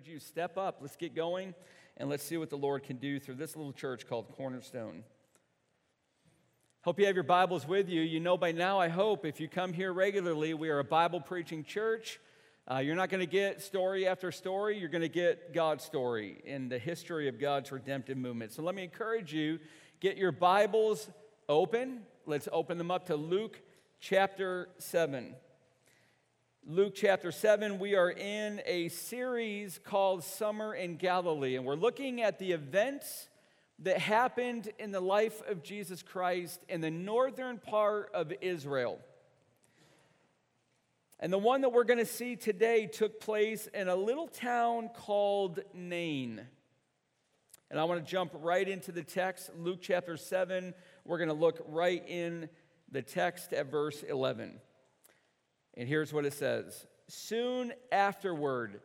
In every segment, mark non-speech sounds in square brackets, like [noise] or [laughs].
encourage you step up, let's get going, and let's see what the Lord can do through this little church called Cornerstone. Hope you have your Bibles with you. You know by now, I hope, if you come here regularly, we are a Bible preaching church. Uh, you're not going to get story after story, you're going to get God's story in the history of God's redemptive movement. So let me encourage you get your Bibles open. Let's open them up to Luke chapter 7. Luke chapter 7, we are in a series called Summer in Galilee, and we're looking at the events that happened in the life of Jesus Christ in the northern part of Israel. And the one that we're going to see today took place in a little town called Nain. And I want to jump right into the text, Luke chapter 7. We're going to look right in the text at verse 11. And here's what it says Soon afterward,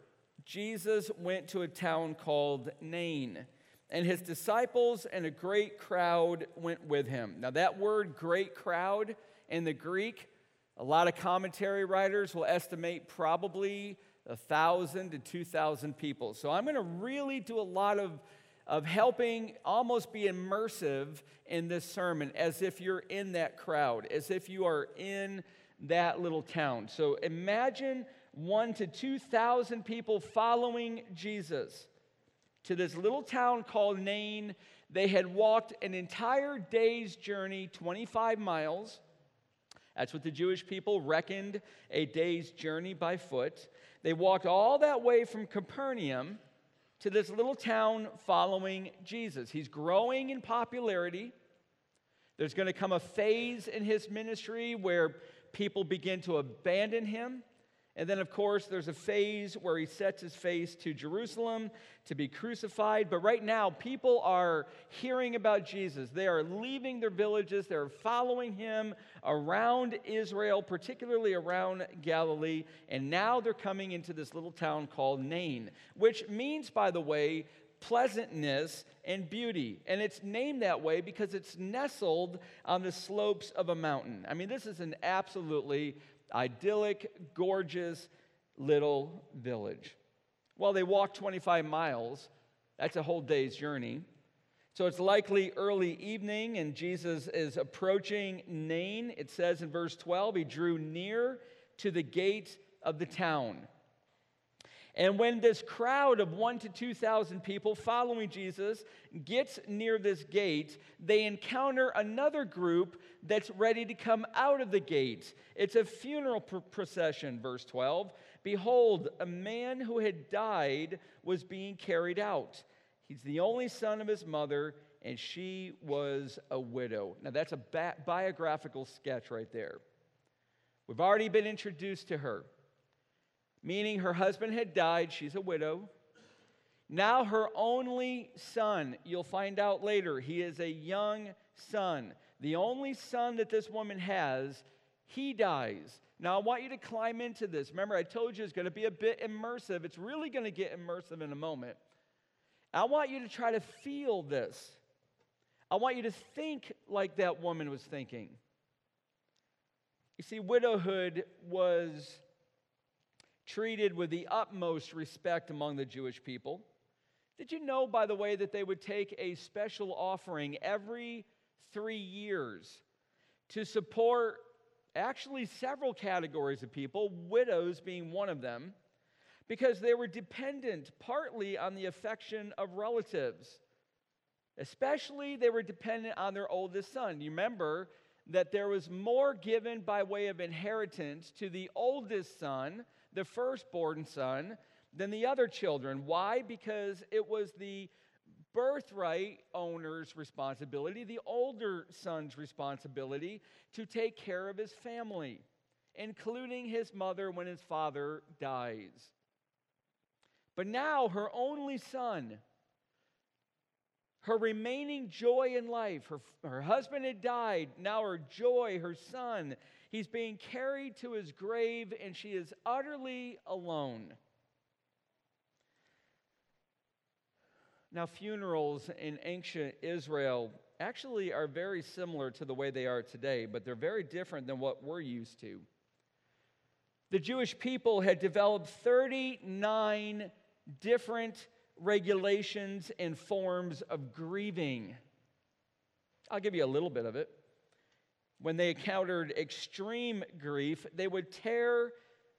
Jesus went to a town called Nain, and his disciples and a great crowd went with him. Now, that word, great crowd, in the Greek, a lot of commentary writers will estimate probably a thousand to two thousand people. So I'm going to really do a lot of, of helping almost be immersive in this sermon as if you're in that crowd, as if you are in that little town. So imagine one to 2,000 people following Jesus to this little town called Nain. They had walked an entire day's journey, 25 miles. That's what the Jewish people reckoned a day's journey by foot. They walked all that way from Capernaum to this little town following Jesus. He's growing in popularity. There's going to come a phase in his ministry where people begin to abandon him. And then, of course, there's a phase where he sets his face to Jerusalem to be crucified. But right now, people are hearing about Jesus. They are leaving their villages, they're following him around Israel, particularly around Galilee. And now they're coming into this little town called Nain, which means, by the way, pleasantness and beauty. And it's named that way because it's nestled on the slopes of a mountain. I mean, this is an absolutely idyllic, gorgeous little village. Well, they walked 25 miles. That's a whole day's journey. So it's likely early evening, and Jesus is approaching Nain. It says in verse 12, he drew near to the gate of the town. And when this crowd of one to 2,000 people following Jesus gets near this gate, they encounter another group that's ready to come out of the gate. It's a funeral pr- procession, verse 12. Behold, a man who had died was being carried out. He's the only son of his mother, and she was a widow. Now, that's a ba- biographical sketch right there. We've already been introduced to her meaning her husband had died. She's a widow. Now, her only son, you'll find out later, he is a young son. The only son that this woman has, he dies. Now, I want you to climb into this. Remember, I told you it's going to be a bit immersive. It's really going to get immersive in a moment. I want you to try to feel this. I want you to think like that woman was thinking. You see, widowhood was treated with the utmost respect among the Jewish people. Did you know, by the way, that they would take a special offering every three years to support actually several categories of people, widows being one of them, because they were dependent partly on the affection of relatives. Especially, they were dependent on their oldest son. You remember that there was more given by way of inheritance to the oldest son the firstborn son than the other children. Why? Because it was the birthright owner's responsibility, the older son's responsibility to take care of his family, including his mother when his father dies. But now, her only son, her remaining joy in life, her, her husband had died. Now, her joy, her son, He's being carried to his grave, and she is utterly alone. Now, funerals in ancient Israel actually are very similar to the way they are today, but they're very different than what we're used to. The Jewish people had developed 39 different regulations and forms of grieving. I'll give you a little bit of it. When they encountered extreme grief, they would tear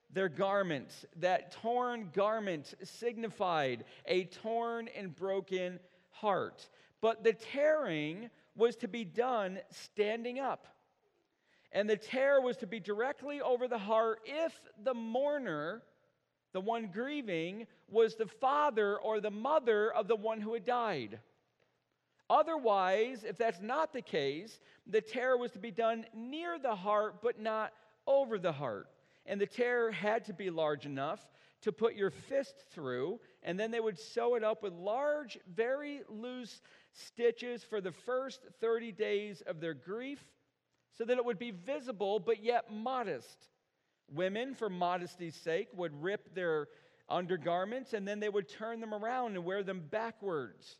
their garments. That torn garment signified a torn and broken heart. But the tearing was to be done standing up. And the tear was to be directly over the heart if the mourner, the one grieving, was the father or the mother of the one who had died. Otherwise, if that's not the case, the tear was to be done near the heart but not over the heart. And the tear had to be large enough to put your fist through, and then they would sew it up with large, very loose stitches for the first 30 days of their grief so that it would be visible but yet modest. Women, for modesty's sake, would rip their undergarments and then they would turn them around and wear them backwards.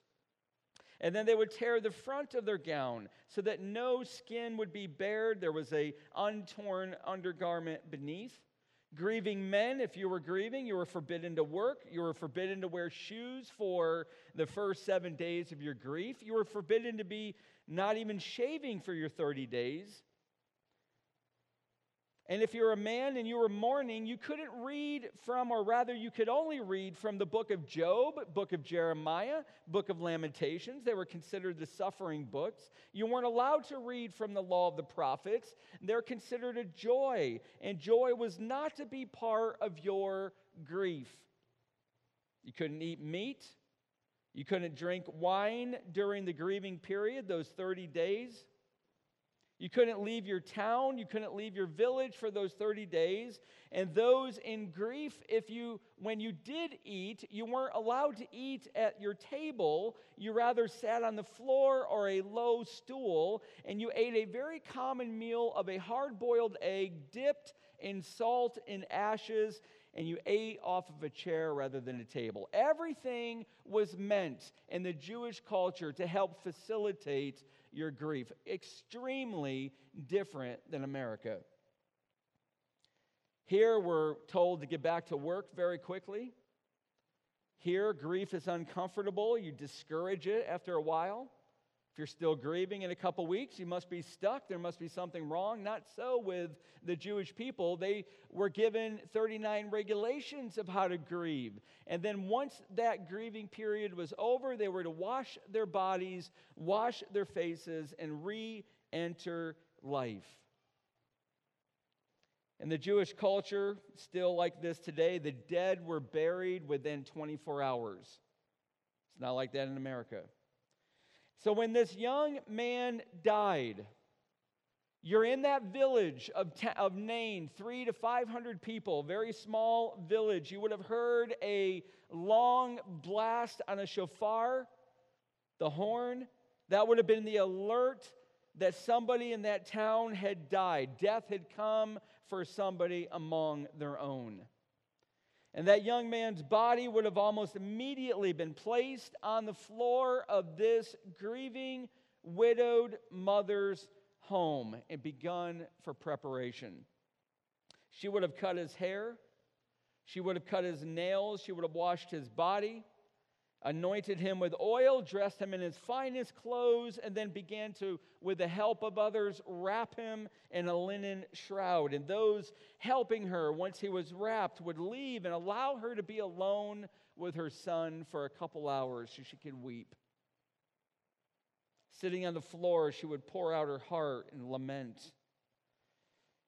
And then they would tear the front of their gown so that no skin would be bared. There was a untorn undergarment beneath. Grieving men, if you were grieving, you were forbidden to work. You were forbidden to wear shoes for the first seven days of your grief. You were forbidden to be not even shaving for your 30 days. And if you're a man and you were mourning, you couldn't read from, or rather, you could only read from the book of Job, book of Jeremiah, book of Lamentations. They were considered the suffering books. You weren't allowed to read from the law of the prophets. They're considered a joy, and joy was not to be part of your grief. You couldn't eat meat. You couldn't drink wine during the grieving period, those 30 days. You couldn't leave your town, you couldn't leave your village for those 30 days. And those in grief, if you when you did eat, you weren't allowed to eat at your table. You rather sat on the floor or a low stool and you ate a very common meal of a hard-boiled egg dipped in salt and ashes and you ate off of a chair rather than a table. Everything was meant in the Jewish culture to help facilitate your grief. Extremely different than America. Here, we're told to get back to work very quickly. Here, grief is uncomfortable. You discourage it after a while. If you're still grieving in a couple weeks, you must be stuck. There must be something wrong. Not so with the Jewish people. They were given 39 regulations of how to grieve. And then once that grieving period was over, they were to wash their bodies, wash their faces, and re enter life. In the Jewish culture, still like this today, the dead were buried within 24 hours. It's not like that in America. So when this young man died, you're in that village of, of Nain, three to 500 people, very small village. You would have heard a long blast on a shofar, the horn. That would have been the alert that somebody in that town had died. Death had come for somebody among their own. And that young man's body would have almost immediately been placed on the floor of this grieving, widowed mother's home. And begun for preparation. She would have cut his hair, she would have cut his nails, she would have washed his body anointed him with oil, dressed him in his finest clothes, and then began to, with the help of others, wrap him in a linen shroud. And those helping her, once he was wrapped, would leave and allow her to be alone with her son for a couple hours so she could weep. Sitting on the floor, she would pour out her heart and lament.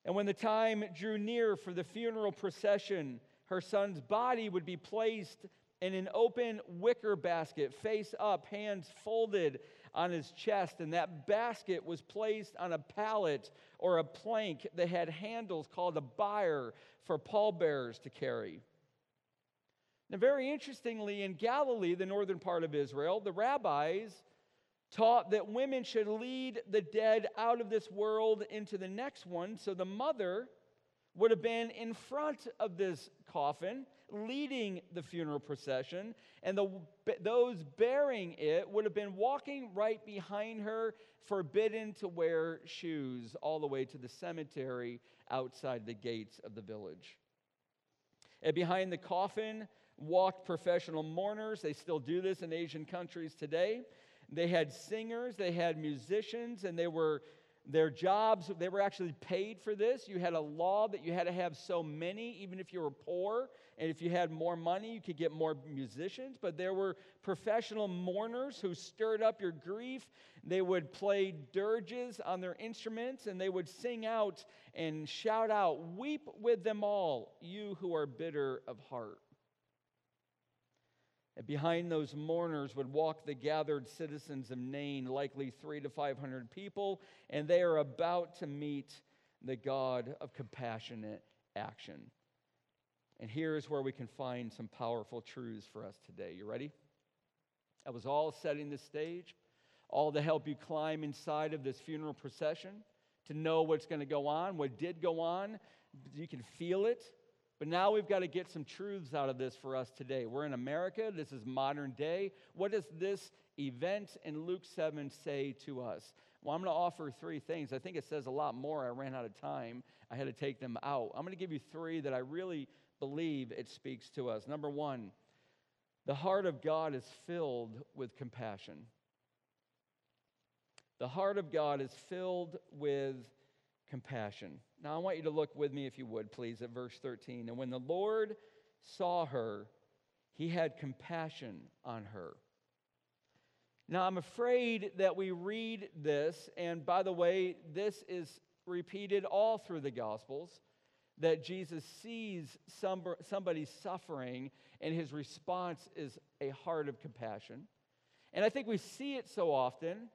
And when the time drew near for the funeral procession, her son's body would be placed in an open wicker basket, face up, hands folded on his chest. And that basket was placed on a pallet or a plank that had handles called a bier for pallbearers to carry. Now, very interestingly, in Galilee, the northern part of Israel, the rabbis taught that women should lead the dead out of this world into the next one. So the mother would have been in front of this coffin leading the funeral procession, and the, those bearing it would have been walking right behind her, forbidden to wear shoes, all the way to the cemetery outside the gates of the village. And behind the coffin walked professional mourners. They still do this in Asian countries today. They had singers, they had musicians, and they were their jobs, they were actually paid for this. You had a law that you had to have so many, even if you were poor. And if you had more money, you could get more musicians. But there were professional mourners who stirred up your grief. They would play dirges on their instruments and they would sing out and shout out, Weep with them all, you who are bitter of heart. And behind those mourners would walk the gathered citizens of Nain, likely three to 500 people, and they are about to meet the God of compassionate action. And here's where we can find some powerful truths for us today. You ready? I was all setting the stage, all to help you climb inside of this funeral procession, to know what's going to go on, what did go on. You can feel it. But now we've got to get some truths out of this for us today. We're in America. This is modern day. What does this event in Luke 7 say to us? Well, I'm going to offer three things. I think it says a lot more. I ran out of time. I had to take them out. I'm going to give you three that I really believe it speaks to us. Number one, the heart of God is filled with compassion. The heart of God is filled with compassion. Now, I want you to look with me, if you would, please, at verse 13. And when the Lord saw her, he had compassion on her. Now, I'm afraid that we read this, and by the way, this is repeated all through the Gospels that Jesus sees somebody suffering, and his response is a heart of compassion. And I think we see it so often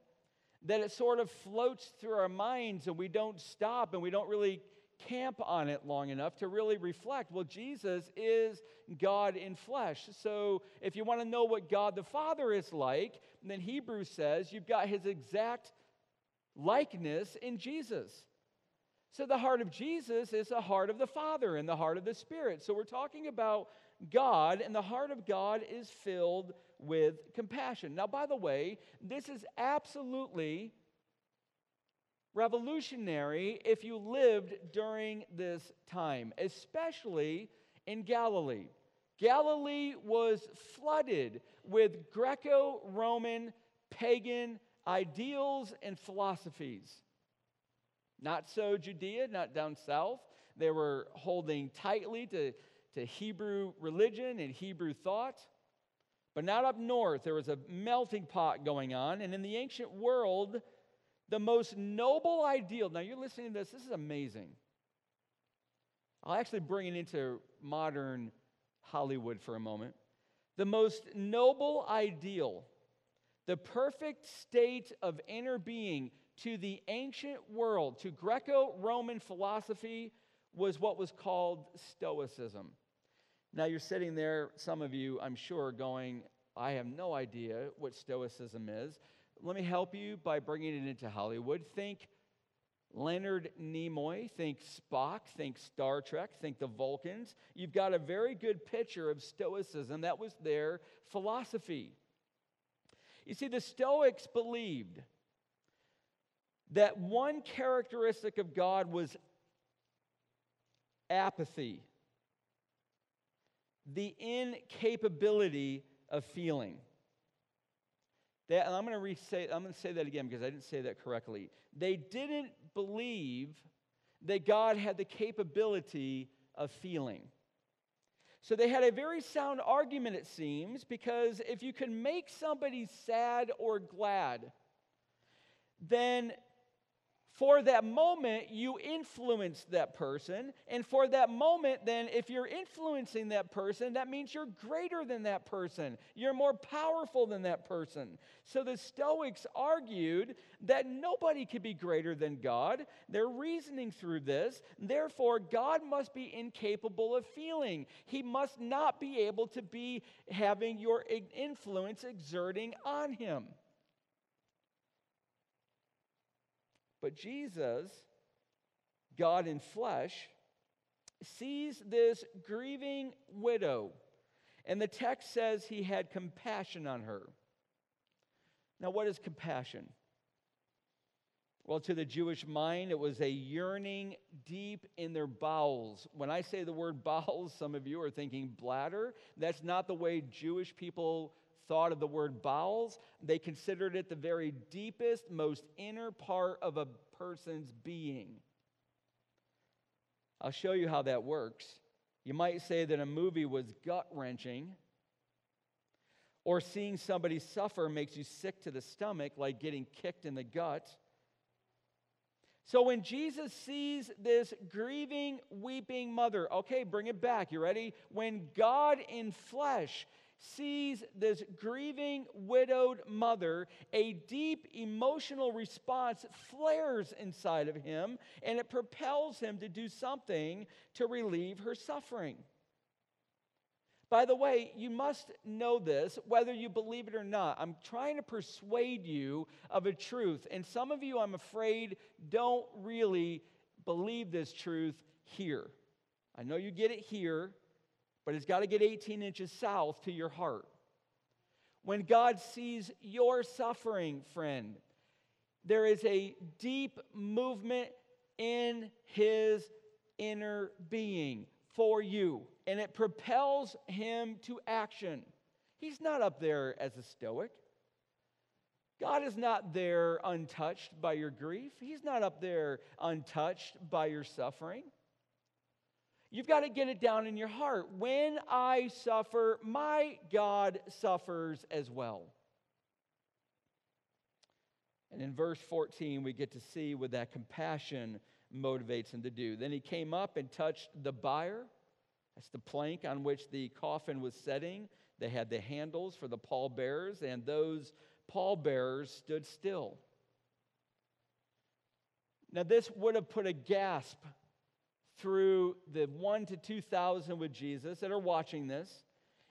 that it sort of floats through our minds and we don't stop and we don't really camp on it long enough to really reflect well, Jesus is God in flesh. So if you want to know what God the Father is like, then Hebrews says you've got his exact likeness in Jesus. So the heart of Jesus is the heart of the Father and the heart of the Spirit. So we're talking about God, and the heart of God is filled with compassion. Now, by the way, this is absolutely revolutionary if you lived during this time, especially in Galilee. Galilee was flooded with Greco Roman pagan ideals and philosophies. Not so Judea, not down south. They were holding tightly to, to Hebrew religion and Hebrew thought. But not up north. There was a melting pot going on. And in the ancient world, the most noble ideal, now you're listening to this, this is amazing. I'll actually bring it into modern Hollywood for a moment. The most noble ideal, the perfect state of inner being to the ancient world, to Greco Roman philosophy, was what was called Stoicism. Now, you're sitting there, some of you, I'm sure, going, I have no idea what Stoicism is. Let me help you by bringing it into Hollywood. Think Leonard Nimoy, think Spock, think Star Trek, think the Vulcans. You've got a very good picture of Stoicism. That was their philosophy. You see, the Stoics believed that one characteristic of God was apathy the incapability of feeling. That, and I'm going to re-say, I'm going to say that again because I didn't say that correctly. They didn't believe that God had the capability of feeling. So they had a very sound argument, it seems, because if you can make somebody sad or glad, then for that moment, you influence that person. And for that moment, then, if you're influencing that person, that means you're greater than that person. You're more powerful than that person. So the Stoics argued that nobody could be greater than God. They're reasoning through this. Therefore, God must be incapable of feeling. He must not be able to be having your influence exerting on him. But Jesus, God in flesh, sees this grieving widow, and the text says he had compassion on her. Now, what is compassion? Well, to the Jewish mind, it was a yearning deep in their bowels. When I say the word [laughs] bowels, some of you are thinking bladder. That's not the way Jewish people thought of the word bowels. They considered it the very deepest, most inner part of a person's being. I'll show you how that works. You might say that a movie was gut wrenching, or seeing somebody suffer makes you sick to the stomach, like getting kicked in the gut. So when Jesus sees this grieving, weeping mother, okay, bring it back. You ready? When God in flesh sees this grieving, widowed mother, a deep emotional response flares inside of him and it propels him to do something to relieve her suffering. By the way, you must know this, whether you believe it or not. I'm trying to persuade you of a truth. And some of you, I'm afraid, don't really believe this truth here. I know you get it here, but it's got to get 18 inches south to your heart. When God sees your suffering, friend, there is a deep movement in his inner being for you, and it propels him to action. He's not up there as a stoic. God is not there untouched by your grief. He's not up there untouched by your suffering. You've got to get it down in your heart. When I suffer, my God suffers as well. And in verse 14, we get to see what that compassion motivates him to do. Then he came up and touched the bier. That's the plank on which the coffin was setting. They had the handles for the pallbearers, and those pallbearers stood still. Now, this would have put a gasp through the one to 2,000 with Jesus that are watching this,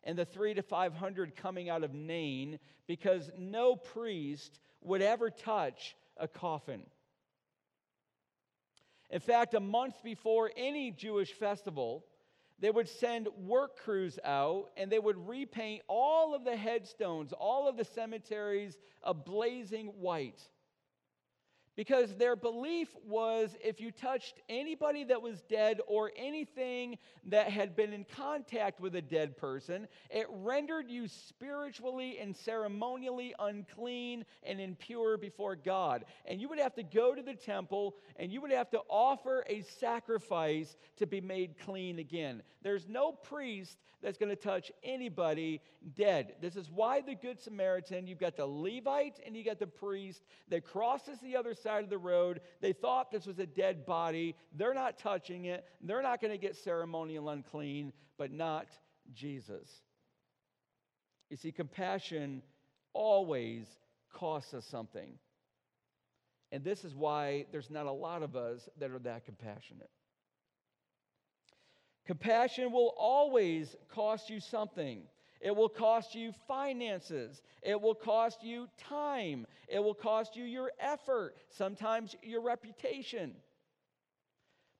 and the three to 500 coming out of Nain, because no priest would ever touch a coffin. In fact, a month before any Jewish festival, they would send work crews out and they would repaint all of the headstones, all of the cemeteries a blazing white because their belief was if you touched anybody that was dead or anything that had been in contact with a dead person, it rendered you spiritually and ceremonially unclean and impure before God. And you would have to go to the temple and you would have to offer a sacrifice to be made clean again. There's no priest that's going to touch anybody dead. This is why the Good Samaritan, you've got the Levite and you got the priest that crosses the other side of the road. They thought this was a dead body. They're not touching it. They're not going to get ceremonial unclean, but not Jesus. You see, compassion always costs us something. And this is why there's not a lot of us that are that compassionate. Compassion will always cost you something. It will cost you finances. It will cost you time. It will cost you your effort, sometimes your reputation.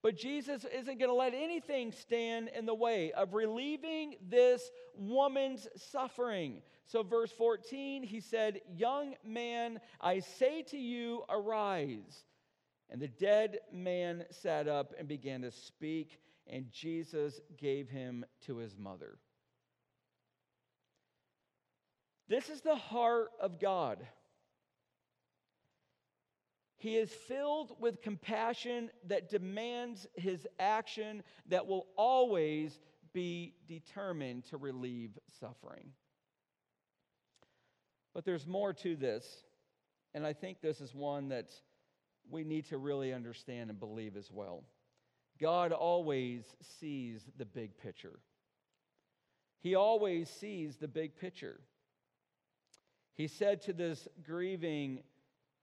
But Jesus isn't going to let anything stand in the way of relieving this woman's suffering. So, verse 14, he said, Young man, I say to you, arise. And the dead man sat up and began to speak, and Jesus gave him to his mother. This is the heart of God. He is filled with compassion that demands his action that will always be determined to relieve suffering. But there's more to this, and I think this is one that we need to really understand and believe as well. God always sees the big picture. He always sees the big picture. He said to this grieving,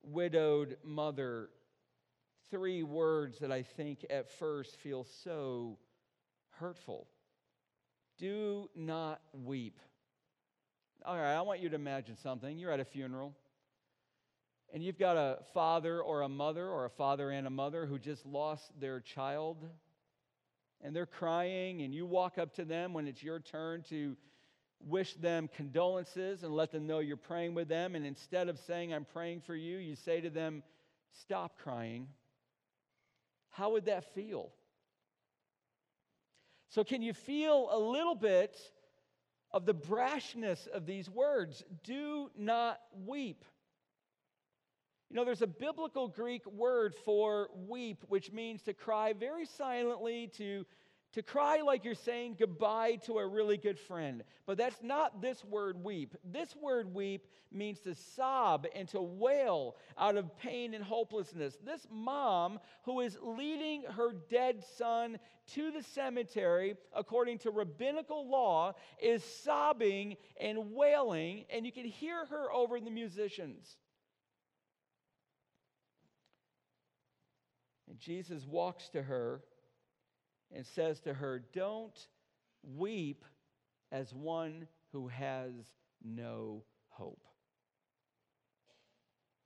widowed mother three words that I think at first feel so hurtful Do not weep. All right, I want you to imagine something. You're at a funeral, and you've got a father or a mother, or a father and a mother who just lost their child, and they're crying, and you walk up to them when it's your turn to wish them condolences and let them know you're praying with them. And instead of saying, I'm praying for you, you say to them, stop crying, how would that feel? So, can you feel a little bit of the brashness of these words? Do not weep. You know, there's a biblical Greek word for weep, which means to cry very silently, to to cry like you're saying goodbye to a really good friend. But that's not this word weep. This word weep means to sob and to wail out of pain and hopelessness. This mom who is leading her dead son to the cemetery according to rabbinical law is sobbing and wailing, and you can hear her over the musicians. And Jesus walks to her and says to her, Don't weep as one who has no hope.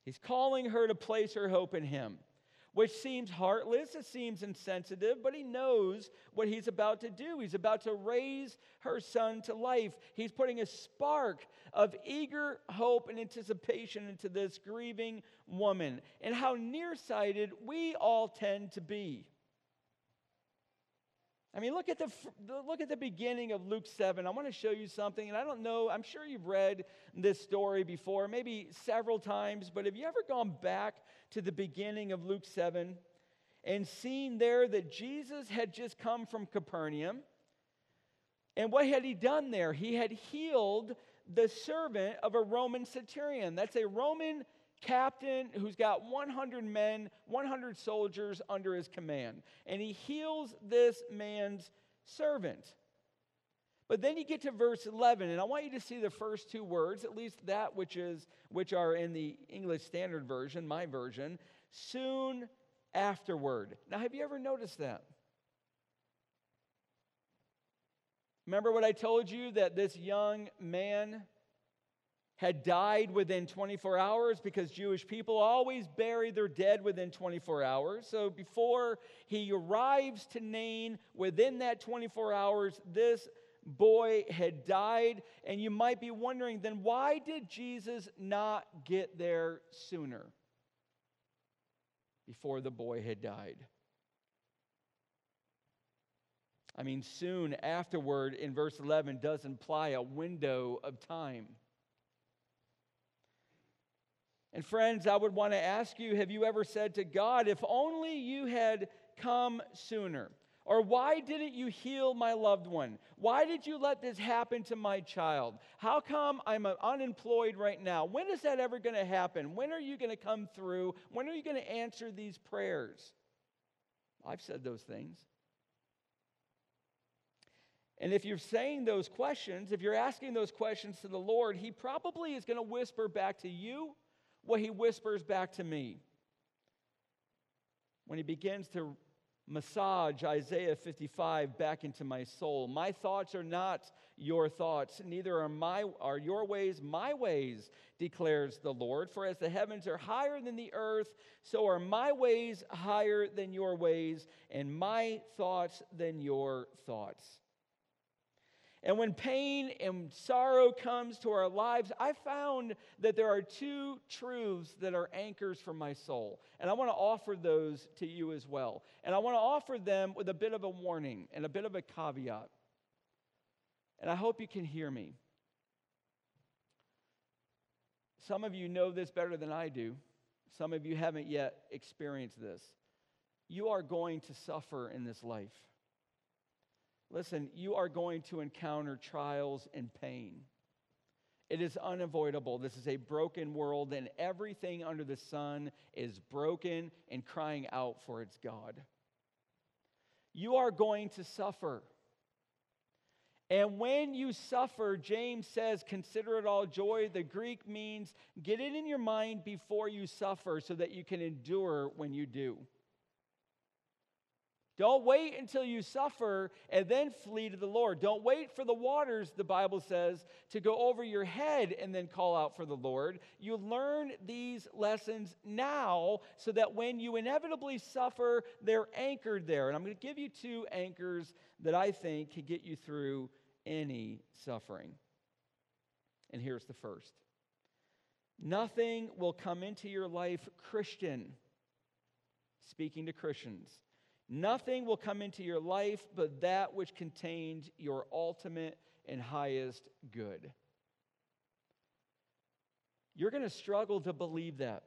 He's calling her to place her hope in him, which seems heartless, it seems insensitive, but he knows what he's about to do. He's about to raise her son to life. He's putting a spark of eager hope and anticipation into this grieving woman. And how nearsighted we all tend to be. I mean, look at the look at the beginning of Luke 7. I want to show you something, and I don't know, I'm sure you've read this story before, maybe several times, but have you ever gone back to the beginning of Luke 7 and seen there that Jesus had just come from Capernaum? And what had he done there? He had healed the servant of a Roman centurion. That's a Roman captain who's got 100 men, 100 soldiers under his command. And he heals this man's servant. But then you get to verse 11, and I want you to see the first two words, at least that which is which are in the English Standard Version, my version, soon afterward. Now, have you ever noticed that? Remember what I told you that this young man had died within 24 hours because Jewish people always bury their dead within 24 hours. So before he arrives to Nain, within that 24 hours, this boy had died. And you might be wondering then why did Jesus not get there sooner before the boy had died? I mean, soon afterward in verse 11 does imply a window of time. And friends, I would want to ask you have you ever said to God, if only you had come sooner? Or why didn't you heal my loved one? Why did you let this happen to my child? How come I'm uh, unemployed right now? When is that ever going to happen? When are you going to come through? When are you going to answer these prayers? I've said those things. And if you're saying those questions, if you're asking those questions to the Lord, He probably is going to whisper back to you what he whispers back to me when he begins to massage Isaiah 55 back into my soul. My thoughts are not your thoughts, neither are my are your ways my ways, declares the Lord. For as the heavens are higher than the earth, so are my ways higher than your ways, and my thoughts than your thoughts. And when pain and sorrow comes to our lives, I found that there are two truths that are anchors for my soul. And I want to offer those to you as well. And I want to offer them with a bit of a warning and a bit of a caveat. And I hope you can hear me. Some of you know this better than I do. Some of you haven't yet experienced this. You are going to suffer in this life. Listen, you are going to encounter trials and pain. It is unavoidable. This is a broken world, and everything under the sun is broken and crying out for its God. You are going to suffer. And when you suffer, James says, consider it all joy. The Greek means get it in your mind before you suffer so that you can endure when you do. Don't wait until you suffer and then flee to the Lord. Don't wait for the waters, the Bible says, to go over your head and then call out for the Lord. You learn these lessons now so that when you inevitably suffer, they're anchored there. And I'm going to give you two anchors that I think can get you through any suffering. And here's the first Nothing will come into your life, Christian speaking to Christians. Nothing will come into your life but that which contains your ultimate and highest good. You're going to struggle to believe that.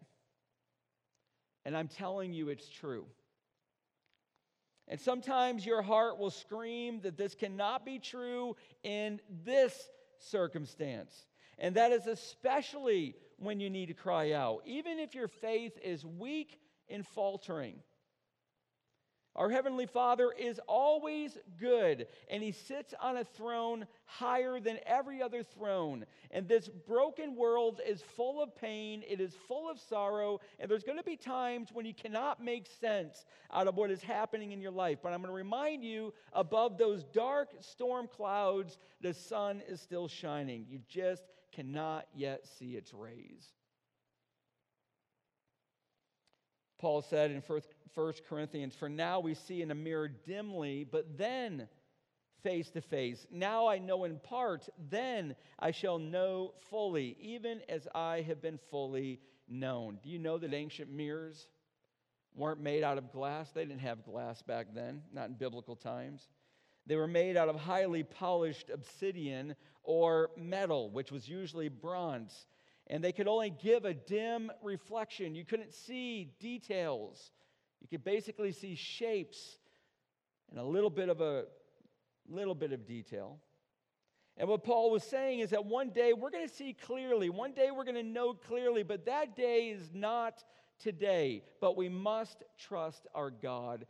And I'm telling you, it's true. And sometimes your heart will scream that this cannot be true in this circumstance. And that is especially when you need to cry out, even if your faith is weak and faltering. Our Heavenly Father is always good, and He sits on a throne higher than every other throne. And this broken world is full of pain, it is full of sorrow, and there's going to be times when you cannot make sense out of what is happening in your life. But I'm going to remind you above those dark storm clouds, the sun is still shining. You just cannot yet see its rays. Paul said in 1 Corinthians, For now we see in a mirror dimly, but then face to face. Now I know in part, then I shall know fully, even as I have been fully known. Do you know that ancient mirrors weren't made out of glass? They didn't have glass back then, not in biblical times. They were made out of highly polished obsidian or metal, which was usually bronze and they could only give a dim reflection. You couldn't see details. You could basically see shapes and a little bit of a little bit of detail. And what Paul was saying is that one day we're going to see clearly, one day we're going to know clearly, but that day is not today. But we must trust our God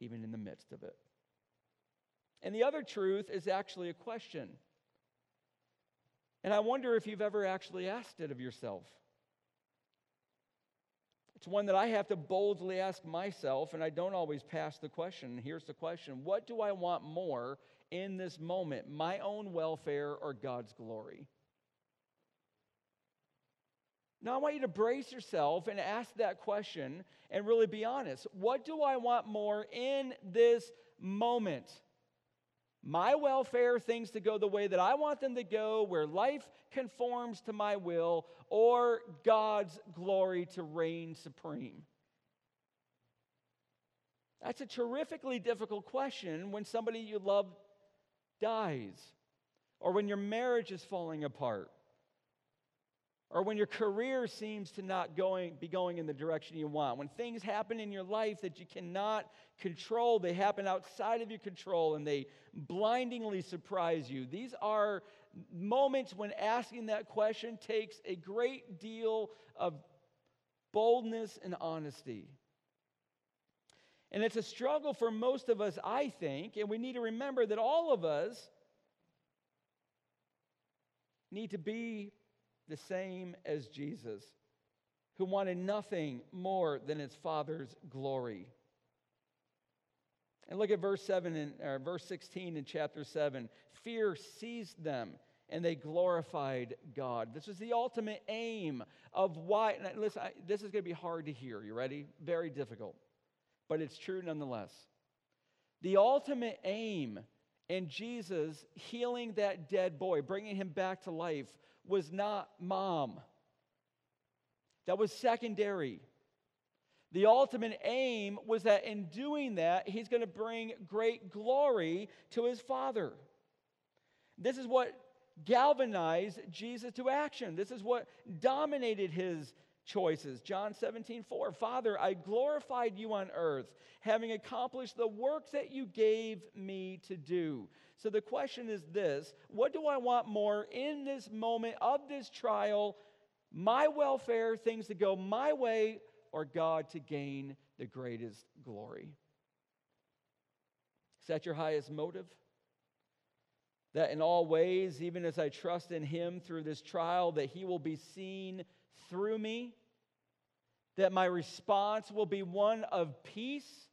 even in the midst of it. And the other truth is actually a question. And I wonder if you've ever actually asked it of yourself. It's one that I have to boldly ask myself, and I don't always pass the question. Here's the question What do I want more in this moment, my own welfare or God's glory? Now, I want you to brace yourself and ask that question and really be honest. What do I want more in this moment? My welfare, things to go the way that I want them to go, where life conforms to my will, or God's glory to reign supreme? That's a terrifically difficult question when somebody you love dies, or when your marriage is falling apart, or when your career seems to not going, be going in the direction you want, when things happen in your life that you cannot control, they happen outside of your control and they blindingly surprise you. These are moments when asking that question takes a great deal of boldness and honesty. And it's a struggle for most of us, I think, and we need to remember that all of us need to be the same as Jesus, who wanted nothing more than his Father's glory. And look at verse 7 and or verse 16 in chapter 7. Fear seized them and they glorified God. This was the ultimate aim of why. listen, I, this is going to be hard to hear. You ready? Very difficult, but it's true nonetheless. The ultimate aim in Jesus healing that dead boy, bringing him back to life, was not mom. That was secondary. The ultimate aim was that in doing that, he's going to bring great glory to his Father. This is what galvanized Jesus to action. This is what dominated his choices. John 17, 4. Father, I glorified you on earth, having accomplished the work that you gave me to do. So the question is this What do I want more in this moment of this trial? My welfare, things to go my way, or God to gain the greatest glory? Is that your highest motive? That in all ways, even as I trust in Him through this trial, that He will be seen through me, that my response will be one of peace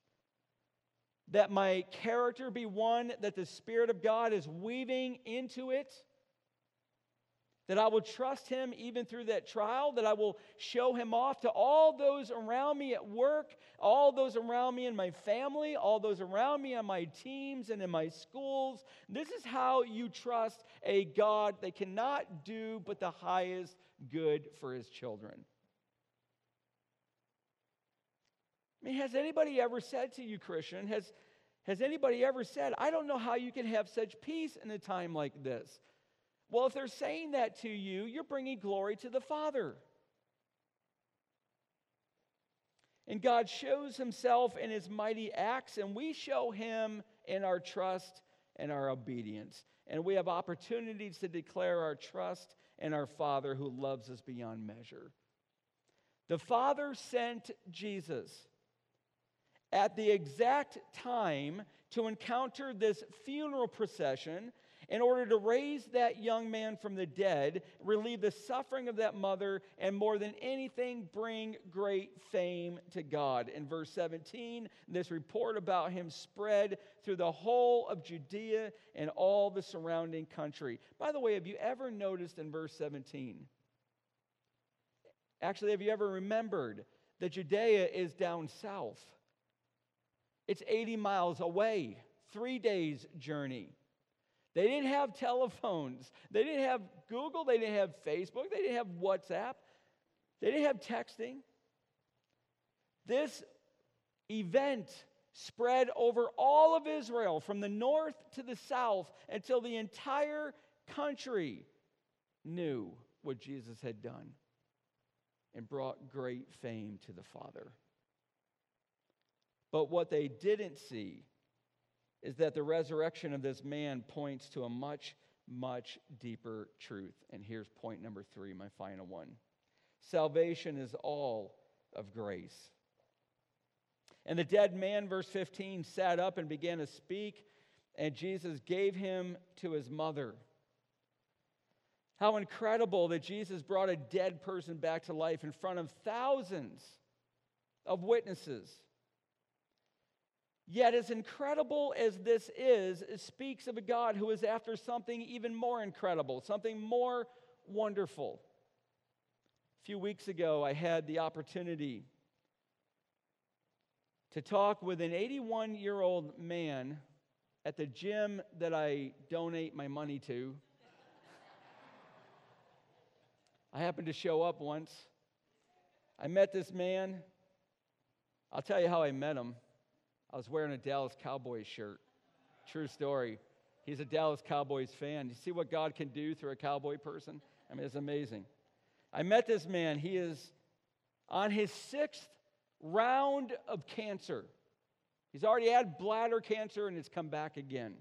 that my character be one that the Spirit of God is weaving into it. That I will trust Him even through that trial, that I will show Him off to all those around me at work, all those around me in my family, all those around me on my teams and in my schools. This is how you trust a God that cannot do but the highest good for His children. I mean, has anybody ever said to you, Christian, has, has anybody ever said, I don't know how you can have such peace in a time like this? Well, if they're saying that to you, you're bringing glory to the Father. And God shows himself in his mighty acts, and we show him in our trust and our obedience. And we have opportunities to declare our trust in our Father who loves us beyond measure. The Father sent Jesus at the exact time to encounter this funeral procession in order to raise that young man from the dead, relieve the suffering of that mother, and more than anything, bring great fame to God. In verse 17, this report about him spread through the whole of Judea and all the surrounding country. By the way, have you ever noticed in verse 17? Actually, have you ever remembered that Judea is down south? It's 80 miles away, three days' journey. They didn't have telephones. They didn't have Google. They didn't have Facebook. They didn't have WhatsApp. They didn't have texting. This event spread over all of Israel from the north to the south until the entire country knew what Jesus had done and brought great fame to the Father. But what they didn't see is that the resurrection of this man points to a much, much deeper truth. And here's point number three, my final one salvation is all of grace. And the dead man, verse 15, sat up and began to speak, and Jesus gave him to his mother. How incredible that Jesus brought a dead person back to life in front of thousands of witnesses. Yet, as incredible as this is, it speaks of a God who is after something even more incredible, something more wonderful. A few weeks ago, I had the opportunity to talk with an 81 year old man at the gym that I donate my money to. I happened to show up once. I met this man. I'll tell you how I met him. I was wearing a Dallas Cowboys shirt. True story. He's a Dallas Cowboys fan. You see what God can do through a cowboy person? I mean, it's amazing. I met this man. He is on his sixth round of cancer. He's already had bladder cancer and it's come back again.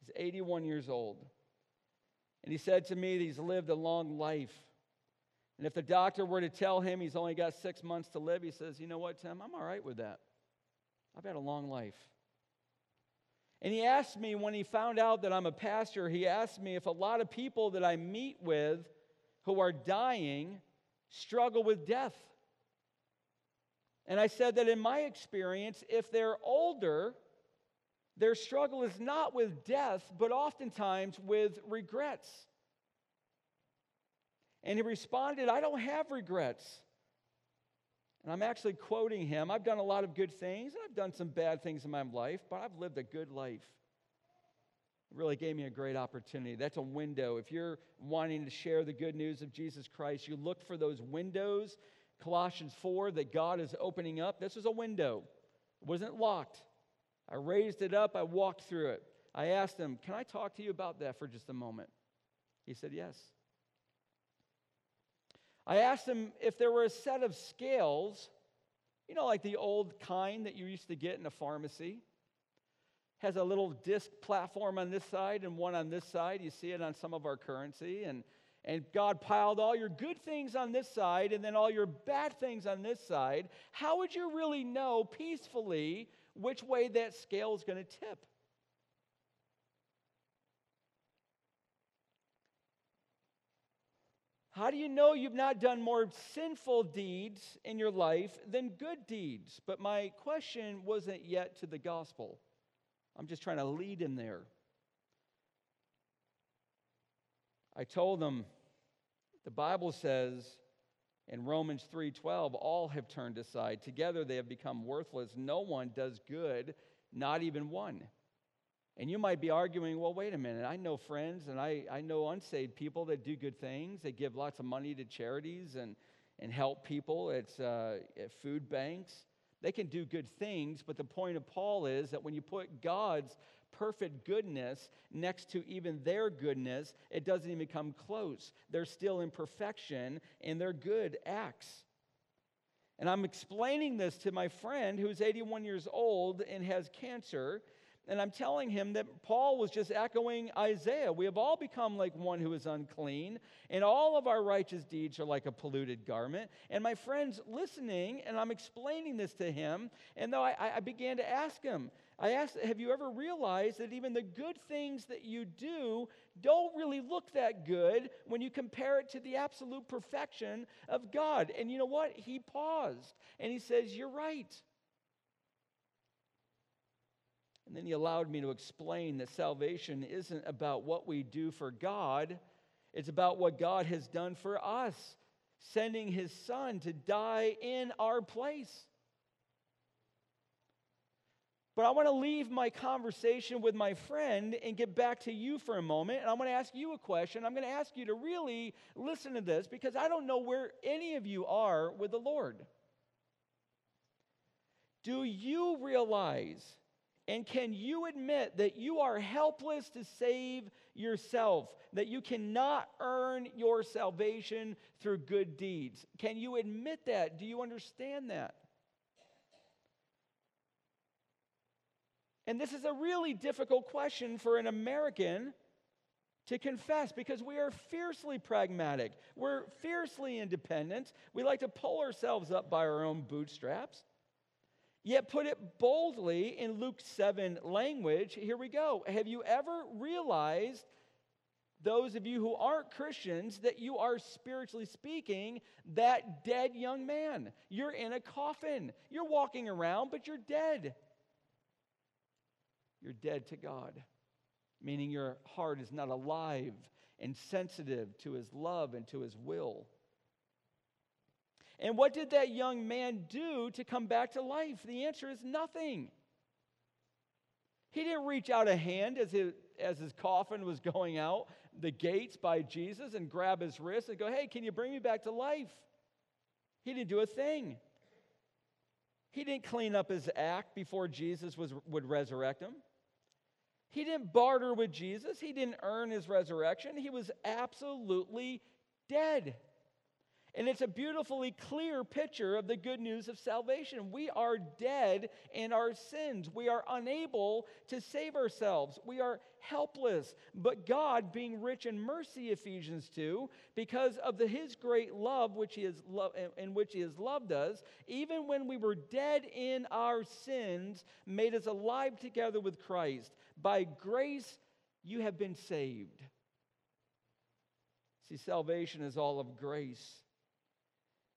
He's 81 years old. And he said to me that he's lived a long life. And if the doctor were to tell him he's only got six months to live, he says, You know what, Tim? I'm all right with that. I've had a long life. And he asked me when he found out that I'm a pastor, he asked me if a lot of people that I meet with who are dying struggle with death. And I said that in my experience, if they're older, their struggle is not with death, but oftentimes with regrets. And he responded, I don't have regrets. And I'm actually quoting him. I've done a lot of good things, and I've done some bad things in my life, but I've lived a good life. It really gave me a great opportunity. That's a window. If you're wanting to share the good news of Jesus Christ, you look for those windows. Colossians 4 that God is opening up. This was a window, it wasn't locked. I raised it up, I walked through it. I asked him, Can I talk to you about that for just a moment? He said, Yes. I asked him if there were a set of scales, you know, like the old kind that you used to get in a pharmacy. Has a little disc platform on this side and one on this side. You see it on some of our currency. And, and God piled all your good things on this side and then all your bad things on this side. How would you really know peacefully which way that scale is going to tip? How do you know you've not done more sinful deeds in your life than good deeds? But my question wasn't yet to the gospel. I'm just trying to lead him there. I told them the Bible says in Romans 3:12 all have turned aside together they have become worthless no one does good not even one and you might be arguing, well, wait a minute. I know friends and I, I know unsaved people that do good things. They give lots of money to charities and, and help people at, uh, at food banks. They can do good things, but the point of Paul is that when you put God's perfect goodness next to even their goodness, it doesn't even come close. They're still in imperfection in their good acts. And I'm explaining this to my friend who's 81 years old and has cancer. And I'm telling him that Paul was just echoing Isaiah. We have all become like one who is unclean, and all of our righteous deeds are like a polluted garment. And my friend's listening, and I'm explaining this to him. And though I, I began to ask him, I asked, Have you ever realized that even the good things that you do don't really look that good when you compare it to the absolute perfection of God? And you know what? He paused and he says, You're right. And then he allowed me to explain that salvation isn't about what we do for God, it's about what God has done for us, sending his son to die in our place. But I want to leave my conversation with my friend and get back to you for a moment. And I'm going to ask you a question. I'm going to ask you to really listen to this because I don't know where any of you are with the Lord. Do you realize and can you admit that you are helpless to save yourself, that you cannot earn your salvation through good deeds? Can you admit that? Do you understand that? And this is a really difficult question for an American to confess because we are fiercely pragmatic. We're fiercely independent. We like to pull ourselves up by our own bootstraps. Yet, put it boldly in Luke 7 language, here we go. Have you ever realized, those of you who aren't Christians, that you are spiritually speaking that dead young man? You're in a coffin. You're walking around, but you're dead you're dead to God, meaning your heart is not alive and sensitive to his love and to his will. And what did that young man do to come back to life? The answer is nothing. He didn't reach out a hand as his, as his coffin was going out the gates by Jesus and grab his wrist and go, Hey, can you bring me back to life? He didn't do a thing. He didn't clean up his act before Jesus was, would resurrect him. He didn't barter with Jesus, he didn't earn his resurrection. He was absolutely dead. And it's a beautifully clear picture of the good news of salvation. We are dead in our sins. We are unable to save ourselves. We are helpless. But God, being rich in mercy, Ephesians 2, because of the, his great love which he has lo- in which he has loved us, even when we were dead in our sins, made us alive together with Christ. By grace you have been saved. See, salvation is all of grace.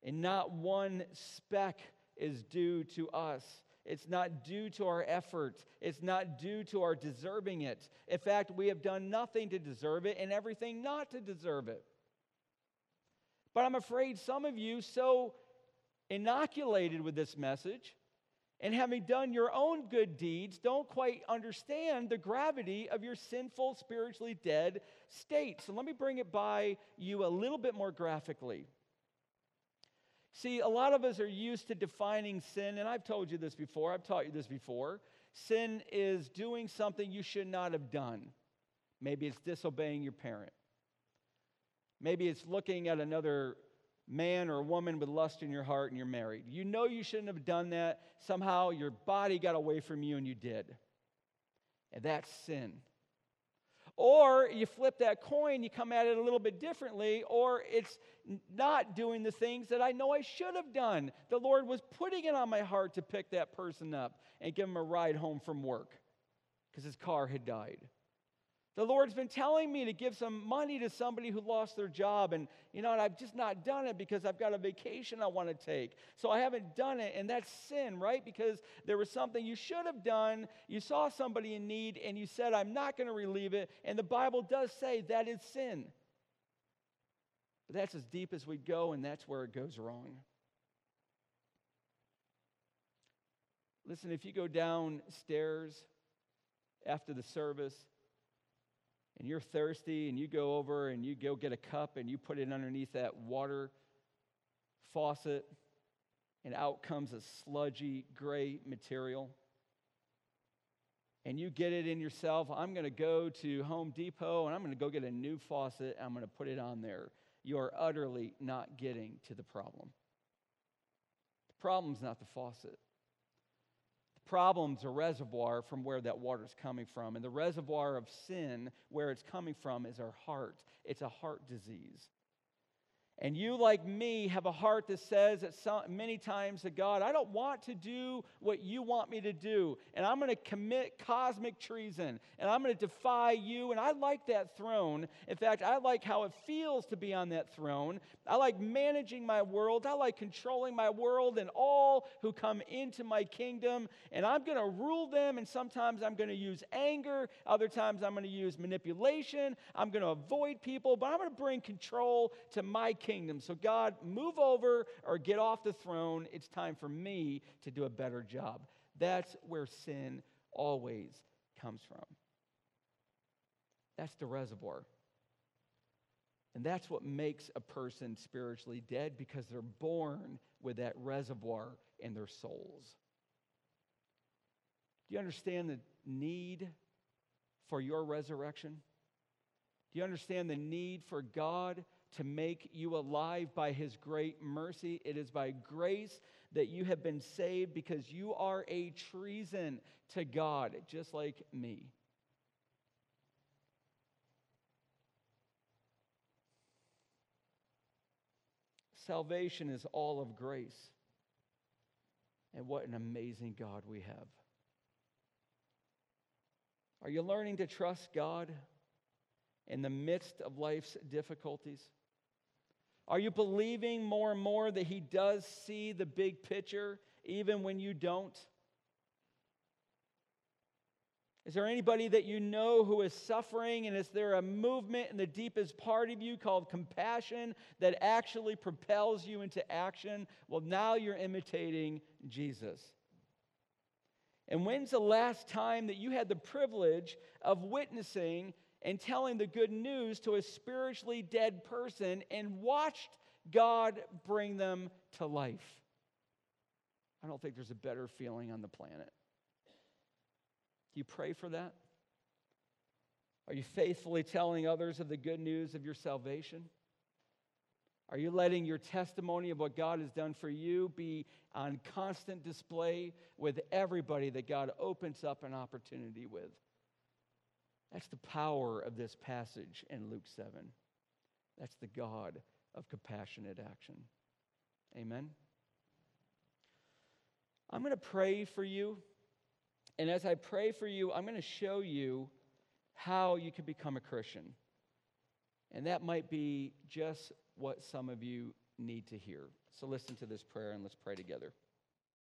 And not one speck is due to us. It's not due to our effort. It's not due to our deserving it. In fact, we have done nothing to deserve it and everything not to deserve it. But I'm afraid some of you, so inoculated with this message, and having done your own good deeds, don't quite understand the gravity of your sinful, spiritually dead state. So let me bring it by you a little bit more graphically. See, a lot of us are used to defining sin, and I've told you this before, I've taught you this before. Sin is doing something you should not have done. Maybe it's disobeying your parent. Maybe it's looking at another man or woman with lust in your heart and you're married. You know you shouldn't have done that. Somehow your body got away from you and you did. And that's sin. Or you flip that coin, you come at it a little bit differently, or it's not doing the things that I know I should have done. The Lord was putting it on my heart to pick that person up and give him a ride home from work because his car had died. The Lord's been telling me to give some money to somebody who lost their job, and you know, and I've just not done it because I've got a vacation I want to take. So I haven't done it, and that's sin, right? Because there was something you should have done. You saw somebody in need, and you said, I'm not going to relieve it. And the Bible does say that is sin. But that's as deep as we go, and that's where it goes wrong. Listen, if you go downstairs after the service, and you're thirsty and you go over and you go get a cup and you put it underneath that water faucet and out comes a sludgy gray material. And you get it in yourself. I'm going to go to Home Depot and I'm going to go get a new faucet. and I'm going to put it on there. You are utterly not getting to the problem. The problem's not the faucet. Problem's a reservoir from where that water's coming from. And the reservoir of sin, where it's coming from, is our heart. It's a heart disease. And you, like me, have a heart that says at some, many times to God, I don't want to do what you want me to do. And I'm going to commit cosmic treason. And I'm going to defy you. And I like that throne. In fact, I like how it feels to be on that throne. I like managing my world. I like controlling my world and all who come into my kingdom. And I'm going to rule them. And sometimes I'm going to use anger. Other times I'm going to use manipulation. I'm going to avoid people. But I'm going to bring control to my kingdom kingdom. So, God, move over or get off the throne. It's time for me to do a better job. That's where sin always comes from. That's the reservoir. And that's what makes a person spiritually dead because they're born with that reservoir in their souls. Do you understand the need for your resurrection? Do you understand the need for God to make you alive by his great mercy. It is by grace that you have been saved because you are a treason to God, just like me. Salvation is all of grace. And what an amazing God we have. Are you learning to trust God in the midst of life's difficulties? Are you believing more and more that He does see the big picture even when you don't? Is there anybody that you know who is suffering? And is there a movement in the deepest part of you called compassion that actually propels you into action? Well, now you're imitating Jesus. And when's the last time that you had the privilege of witnessing and telling the good news to a spiritually dead person and watched God bring them to life. I don't think there's a better feeling on the planet. Do you pray for that? Are you faithfully telling others of the good news of your salvation? Are you letting your testimony of what God has done for you be on constant display with everybody that God opens up an opportunity with? That's the power of this passage in Luke 7. That's the God of compassionate action. Amen. I'm going to pray for you. And as I pray for you, I'm going to show you how you can become a Christian. And that might be just what some of you need to hear. So listen to this prayer and let's pray together.